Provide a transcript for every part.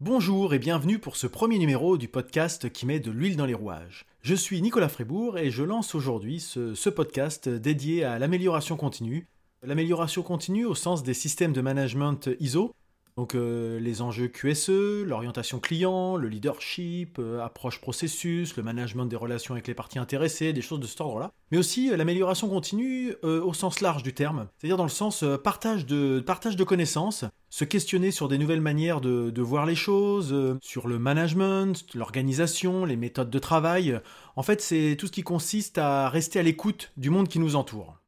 Bonjour et bienvenue pour ce premier numéro du podcast qui met de l'huile dans les rouages. Je suis Nicolas Frébourg et je lance aujourd'hui ce, podcast dédié à l'amélioration continue. L'amélioration continue au sens des systèmes de management ISO, donc euh, les enjeux QSE, l'orientation client, le leadership, euh, approche processus, le management des relations avec les parties intéressées, des choses de cet ordre-là. Mais aussi euh, l'amélioration continue au sens large du terme, c'est-à-dire dans le sens partage, de, partage de connaissances, se questionner sur des nouvelles manières de, de voir les choses, sur le management, l'organisation, les méthodes de travail. En fait, c'est tout ce qui consiste à rester à l'écoute du monde qui nous entoure.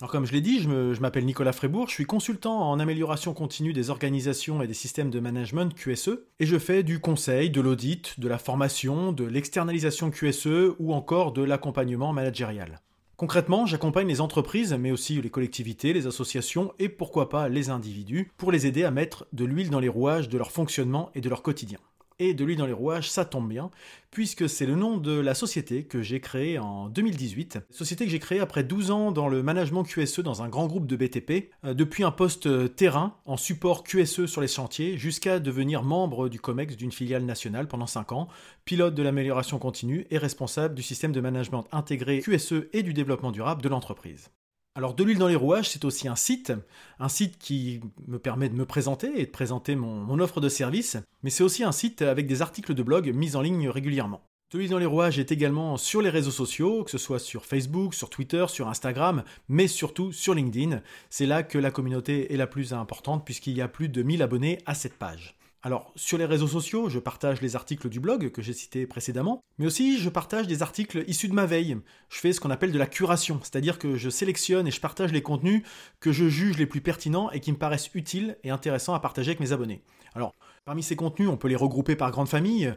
Comme je l'ai dit, je m'appelle Nicolas Frébourg, je suis consultant en amélioration continue des organisations et des systèmes de management QSE, et je fais du conseil, de l'audit, de la formation, de l'externalisation QSE ou encore de l'accompagnement managérial. Concrètement, j'accompagne les entreprises, mais aussi les collectivités, les associations et pourquoi pas les individus, pour les aider à mettre de l'huile dans les rouages de leur fonctionnement et de leur quotidien et de lui dans les rouages, ça tombe bien, puisque c'est le nom de la société que j'ai créée en 2018. Société que j'ai créée après 12 ans dans le management QSE dans un grand groupe de BTP, euh, depuis un poste euh, terrain en support QSE sur les chantiers, jusqu'à devenir membre du COMEX d'une filiale nationale pendant 5 ans, pilote de l'amélioration continue et responsable du système de management intégré QSE et du développement durable de l'entreprise. Alors de l'huile dans les rouages, c'est aussi un site, un site qui me permet de me présenter et de présenter mon, offre de service, mais c'est aussi un site avec des articles de blog mis en ligne régulièrement. De l'huile dans les rouages est également sur les réseaux sociaux, que ce soit sur Facebook, sur Twitter, sur Instagram, mais surtout sur LinkedIn. C'est là que la communauté est la plus importante puisqu'il y a plus de 1000 abonnés à cette page. Alors, sur les réseaux sociaux, je partage les articles du blog que j'ai cité précédemment, mais aussi je partage des articles issus de ma veille. Je fais ce qu'on appelle de la curation, c'est-à-dire que je sélectionne et je partage les contenus que je juge les plus pertinents et qui me paraissent utiles et intéressants à partager avec mes abonnés. Alors, parmi ces contenus, on peut les regrouper par grande famille.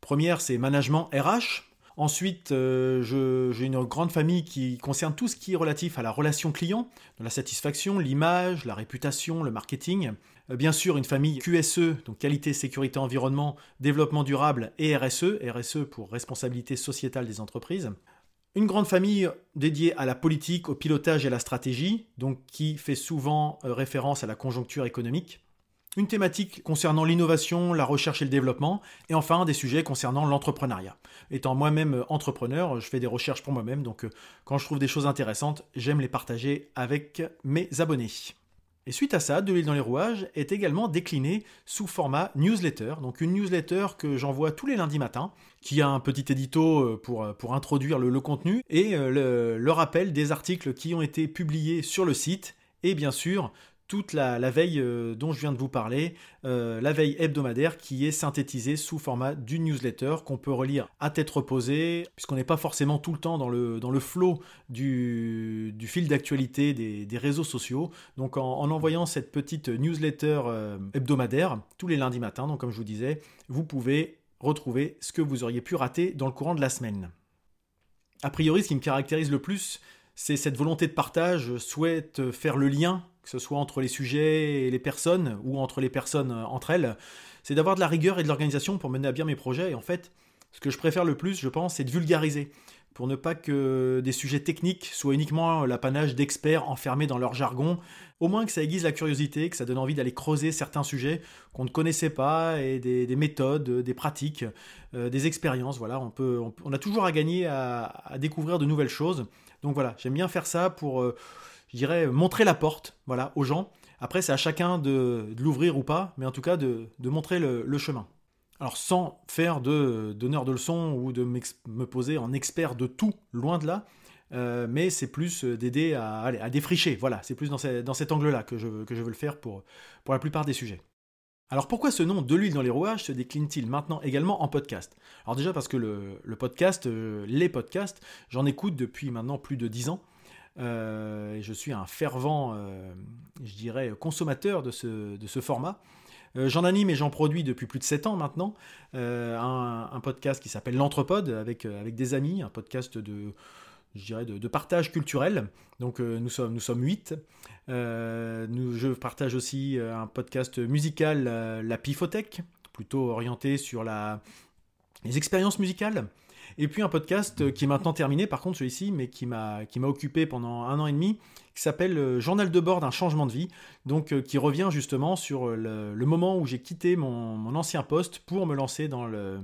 Première, c'est management RH, Ensuite, euh, j'ai une grande famille qui concerne tout ce qui est relatif à la relation client, la satisfaction, l'image, la réputation, le marketing. Euh, bien sûr, une famille QSE, donc qualité, sécurité, environnement, développement durable et RSE, RSE pour responsabilité sociétale des entreprises. Une grande famille dédiée à la politique, au pilotage et à la stratégie, donc qui fait souvent euh, référence à la conjoncture économique une thématique concernant l'innovation, la recherche et le développement, et enfin des sujets concernant l'entrepreneuriat. Étant moi-même euh, entrepreneur, je fais des recherches pour moi-même, donc euh, quand je trouve des choses intéressantes, j'aime les partager avec mes abonnés. Et suite à ça, De l'huile dans les rouages est également décliné sous format newsletter, donc une newsletter que j'envoie tous les lundis matins, qui a un petit édito euh, pour, pour introduire le, contenu, et le rappel des articles qui ont été publiés sur le site, et bien sûr la, veille euh, dont je viens de vous parler, euh, la veille hebdomadaire qui est synthétisée sous format d'une newsletter qu'on peut relire à tête reposée, puisqu'on n'est pas forcément tout le temps dans le, dans le flot du, fil d'actualité des, réseaux sociaux. Donc en, envoyant cette petite newsletter euh, hebdomadaire tous les lundis matins, donc comme je vous disais, vous pouvez retrouver ce que vous auriez pu rater dans le courant de la semaine. A priori, ce qui me caractérise le plus, c'est cette volonté de partage. Je souhaite faire le lien que ce soit entre les sujets et les personnes ou entre les personnes euh, entre elles, c'est d'avoir de la rigueur et de l'organisation pour mener à bien mes projets. Et en fait, ce que je préfère le plus, je pense, c'est de vulgariser pour ne pas que des sujets techniques soient uniquement l'apanage d'experts enfermés dans leur jargon, au moins que ça aiguise la curiosité, que ça donne envie d'aller creuser certains sujets qu'on ne connaissait pas, et des, méthodes, des pratiques, euh, des expériences. Voilà, on, peut, on, a toujours à gagner à, découvrir de nouvelles choses. Donc voilà, j'aime bien faire ça pour... Euh, je dirais, montrer la porte voilà, aux gens. Après, c'est à chacun de, l'ouvrir ou pas, mais en tout cas de, montrer le, chemin. Alors sans faire de donneur de leçons ou de me poser en expert de tout, loin de là, euh, mais c'est plus d'aider à, à, défricher. Voilà, c'est plus dans, cet angle-là que je, que je veux le faire pour, la plupart des sujets. Alors pourquoi ce nom de l'huile dans les rouages se décline-t-il maintenant également en podcast? Alors déjà parce que le, podcast, euh, les podcasts, j'en écoute depuis maintenant plus de 10 ans. Euh, je suis un fervent, euh, je dirais, consommateur de ce format. Euh, j'en anime et j'en produis depuis plus de 7 ans maintenant un, podcast qui s'appelle L'Entrepode avec, avec des amis, un podcast de, je dirais, de, partage culturel. Donc nous sommes, nous sommes 8. nous, je partage aussi un podcast musical, La Pifothèque, plutôt orienté sur la, les expériences musicales. Et puis un podcast qui est maintenant terminé, par contre celui-ci, mais qui m'a occupé pendant un an et demi, qui s'appelle Journal de bord d'un changement de vie, donc qui revient justement sur le, moment où j'ai quitté mon, mon, ancien poste pour me lancer dans le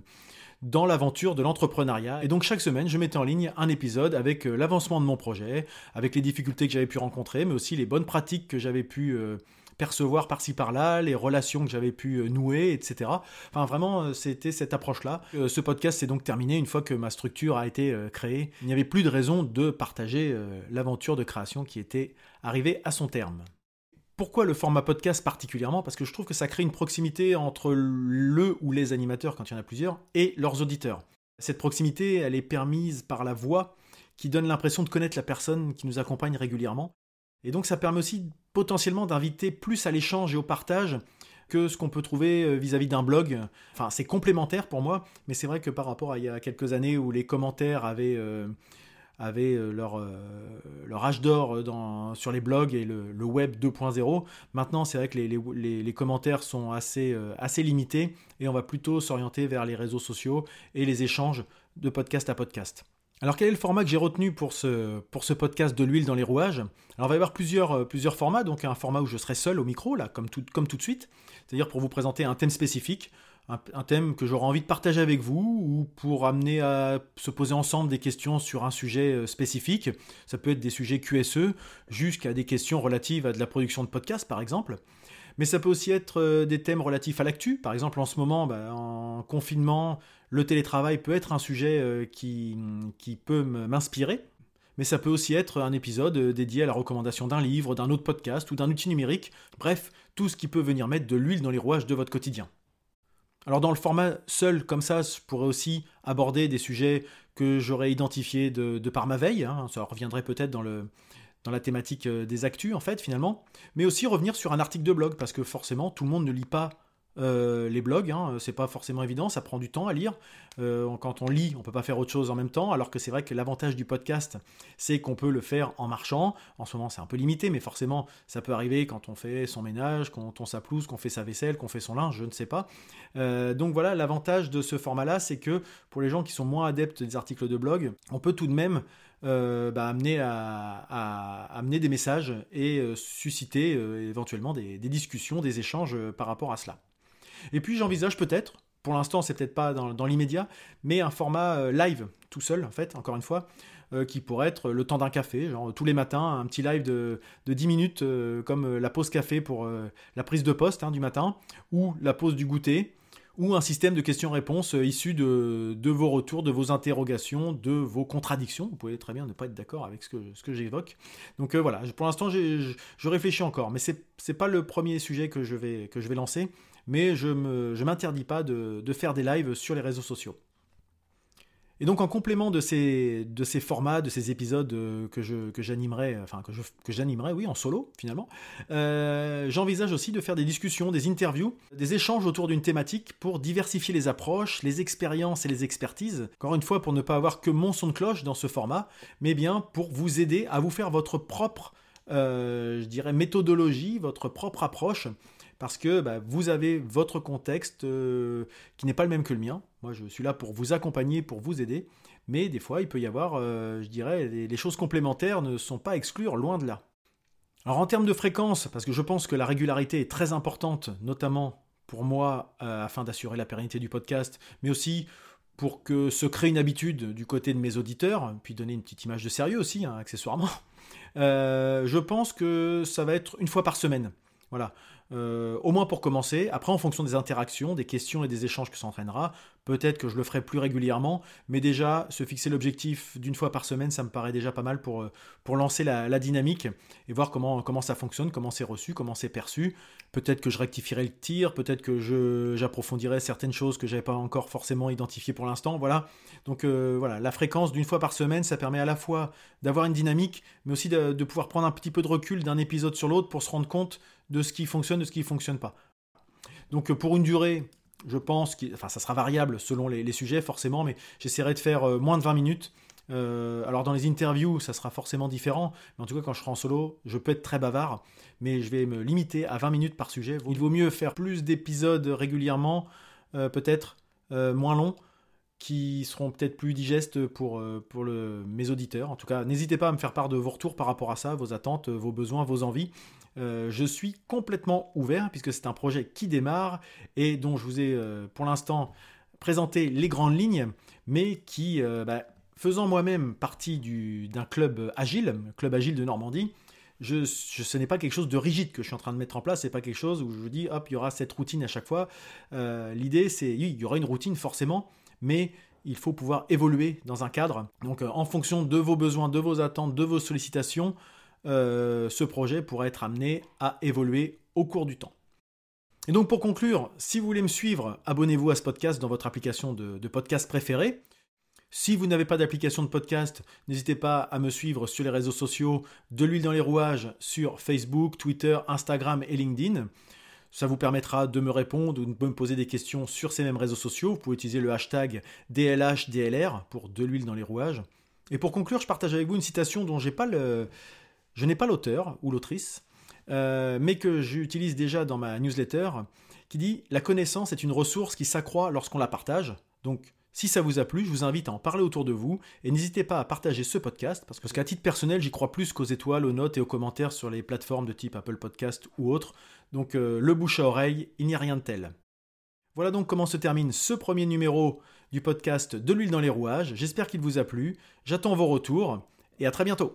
dans l'aventure de l'entrepreneuriat. Et donc chaque semaine, je mettais en ligne un épisode avec euh, l'avancement de mon projet, avec les difficultés que j'avais pu rencontrer, mais aussi les bonnes pratiques que j'avais pu euh, percevoir par-ci par-là, les relations que j'avais pu euh, nouer, etc. Enfin vraiment, c'était cette approche-là. ce podcast s'est donc terminé une fois que ma structure a été créée. Il n'y avait plus de raison de partager l'aventure de création qui était arrivée à son terme. Pourquoi le format podcast particulièrement? Parce que je trouve que ça crée une proximité entre le ou les animateurs, quand il y en a plusieurs, et leurs auditeurs. Cette proximité, elle est permise par la voix qui donne l'impression de connaître la personne qui nous accompagne régulièrement. Et donc ça permet aussi potentiellement d'inviter plus à l'échange et au partage que ce qu'on peut trouver euh, vis-à-vis d'un blog. Enfin, c'est complémentaire pour moi, mais c'est vrai que par rapport à il y a quelques années où les commentaires avaient euh, euh, leur, âge d'or sur les blogs et le, web 2.0. Maintenant, c'est vrai que les, commentaires sont assez limités et on va plutôt s'orienter vers les réseaux sociaux et les échanges de podcast à podcast. Alors quel est le format que j'ai retenu pour ce, pour ce podcast de l'huile dans les rouages? Alors il va y avoir plusieurs, plusieurs formats, donc un format où je serai seul au micro, là, comme tout, comme tout de suite, c'est-à-dire pour vous présenter un thème spécifique, un, thème que j'aurais envie de partager avec vous ou pour amener à se poser ensemble des questions sur un sujet euh, spécifique. Ça peut être des sujets QSE jusqu'à des questions relatives à de la production de podcasts par exemple. Mais ça peut aussi être euh, des thèmes relatifs à l'actu. Par exemple, en ce moment, bah, en confinement, le télétravail peut être un sujet euh, qui, qui peut m'inspirer. Mais ça peut aussi être un épisode dédié à la recommandation d'un livre, d'un autre podcast ou d'un outil numérique. Bref, tout ce qui peut venir mettre de l'huile dans les rouages de votre quotidien. Alors dans le format seul comme ça, je pourrais aussi aborder des sujets que j'aurais identifiés de, par ma veille, hein. ça reviendrait peut-être dans, dans la thématique euh, des actus en fait finalement, mais aussi revenir sur un article de blog, parce que forcément tout le monde ne lit pas euh, les blogs, hein, c'est pas forcément évident, ça prend du temps à lire. Euh, quand on lit, on peut pas faire autre chose en même temps, alors que c'est vrai que l'avantage du podcast, c'est qu'on peut le faire en marchant. En ce moment, c'est un peu limité, mais forcément, ça peut arriver quand on fait son ménage, quand on sa pelouse, qu'on fait sa vaisselle, qu'on fait son linge, je ne sais pas. Euh, donc voilà, l'avantage de ce format-là, c'est que pour les gens qui sont moins adeptes des articles de blog, on peut tout de même bah, amener des messages et susciter éventuellement des, discussions, des échanges par rapport à cela. Et puis j'envisage peut-être, pour l'instant c'est peut-être pas dans, l'immédiat, mais un format euh, live, tout seul en fait, encore une fois, euh, qui pourrait être le temps d'un café, genre tous les matins, un petit live de, de 10 minutes, euh, comme la pause café pour la prise de poste hein, du matin, ou la pause du goûter, ou un système de questions-réponses issu de, de, vos retours, de vos interrogations, de vos contradictions. Vous pouvez très bien ne pas être d'accord avec ce que, ce que j'évoque. Donc voilà, pour l'instant, je, réfléchis encore, mais ce n'est pas le premier sujet que je vais, que je vais lancer mais je ne m'interdis pas de, faire des lives sur les réseaux sociaux. Et donc en complément de ces, formats, de ces épisodes euh, que, j'animerai, enfin que, j'animerai, oui, en solo finalement, euh, j'envisage aussi de faire des discussions, des interviews, des échanges autour d'une thématique pour diversifier les approches, les expériences et les expertises. Encore une fois, pour ne pas avoir que mon son de cloche dans ce format, mais bien pour vous aider à vous faire votre propre, euh, je dirais, méthodologie, votre propre approche parce que bah, vous avez votre contexte euh, qui n'est pas le même que le mien. Moi, je suis là pour vous accompagner, pour vous aider, mais des fois, il peut y avoir, euh, je dirais, les, choses complémentaires ne sont pas exclure, loin de là. Alors en termes de fréquence, parce que je pense que la régularité est très importante, notamment pour moi, euh, afin d'assurer la pérennité du podcast, mais aussi pour que se crée une habitude du côté de mes auditeurs, puis donner une petite image de sérieux aussi, hein, accessoirement. je pense que ça va être une fois par semaine. Voilà. Euh, au moins pour commencer. Après, en fonction des interactions, des questions et des échanges que ça entraînera, peut-être que je le ferai plus régulièrement, mais déjà, se fixer l'objectif d'une fois par semaine, ça me paraît déjà pas mal pour, euh, lancer la, dynamique et voir comment, ça fonctionne, comment c'est reçu, comment c'est perçu. Peut-être que je rectifierai le tir, peut-être que j'approfondirai certaines choses que je n'avais pas encore forcément identifiées pour l'instant. Voilà. Donc euh, voilà, la fréquence d'une fois par semaine, ça permet à la fois d'avoir une dynamique, mais aussi de, de pouvoir prendre un petit peu de recul d'un épisode sur l'autre pour se rendre compte de ce qui fonctionne, de ce qui ne fonctionne pas. Donc pour une durée, je pense, que, ça sera variable selon les, sujets forcément, mais j'essaierai de faire euh, moins de 20 minutes. Euh, alors dans les interviews, ça sera forcément différent, mais en tout cas quand je serai en solo, je peux être très bavard, mais je vais me limiter à 20 minutes par sujet. Il vaut mieux faire plus d'épisodes régulièrement, peut-être moins long, qui seront peut-être plus digestes pour, pour le, mes auditeurs. En tout cas, n'hésitez pas à me faire part de vos retours par rapport à ça, vos attentes, vos besoins, vos envies. je suis complètement ouvert puisque c'est un projet qui démarre et dont je vous ai pour l'instant présenté les grandes lignes, mais qui, bah, faisant moi-même partie d'un club agile, club agile de Normandie, ce n'est pas quelque chose de rigide que je suis en train de mettre en place, c'est pas quelque chose où je vous dis, hop, il y aura cette routine à chaque fois. Euh, l'idée, c'est, il y aura une routine forcément, mais il faut pouvoir évoluer dans un cadre. Donc, euh, en fonction de vos besoins, de vos attentes, de vos sollicitations, euh, ce projet pourra être amené à évoluer au cours du temps. Et donc, pour conclure, si vous voulez me suivre, abonnez-vous à ce podcast dans votre application de, de podcast préférée. Si vous n'avez pas d'application de podcast, n'hésitez pas à me suivre sur les réseaux sociaux de l'huile dans les rouages sur Facebook, Twitter, Instagram et LinkedIn. Ça vous permettra de me répondre ou de me poser des questions sur ces mêmes réseaux sociaux. Vous pouvez utiliser le hashtag DLHDLR pour de l'huile dans les rouages. Et pour conclure, je partage avec vous une citation dont pas le... je n'ai pas l'auteur ou l'autrice, euh, mais que j'utilise déjà dans ma newsletter, qui dit La connaissance est une ressource qui s'accroît lorsqu'on la partage. Donc, si ça vous a plu, je vous invite à en parler autour de vous et n'hésitez pas à partager ce podcast parce qu'à titre personnel, j'y crois plus qu'aux étoiles, aux notes et aux commentaires sur les plateformes de type Apple Podcast ou autres. Donc euh, le bouche à oreille, il n'y a rien de tel. Voilà donc comment se termine ce premier numéro du podcast De l'huile dans les rouages. J'espère qu'il vous a plu. J'attends vos retours et à très bientôt.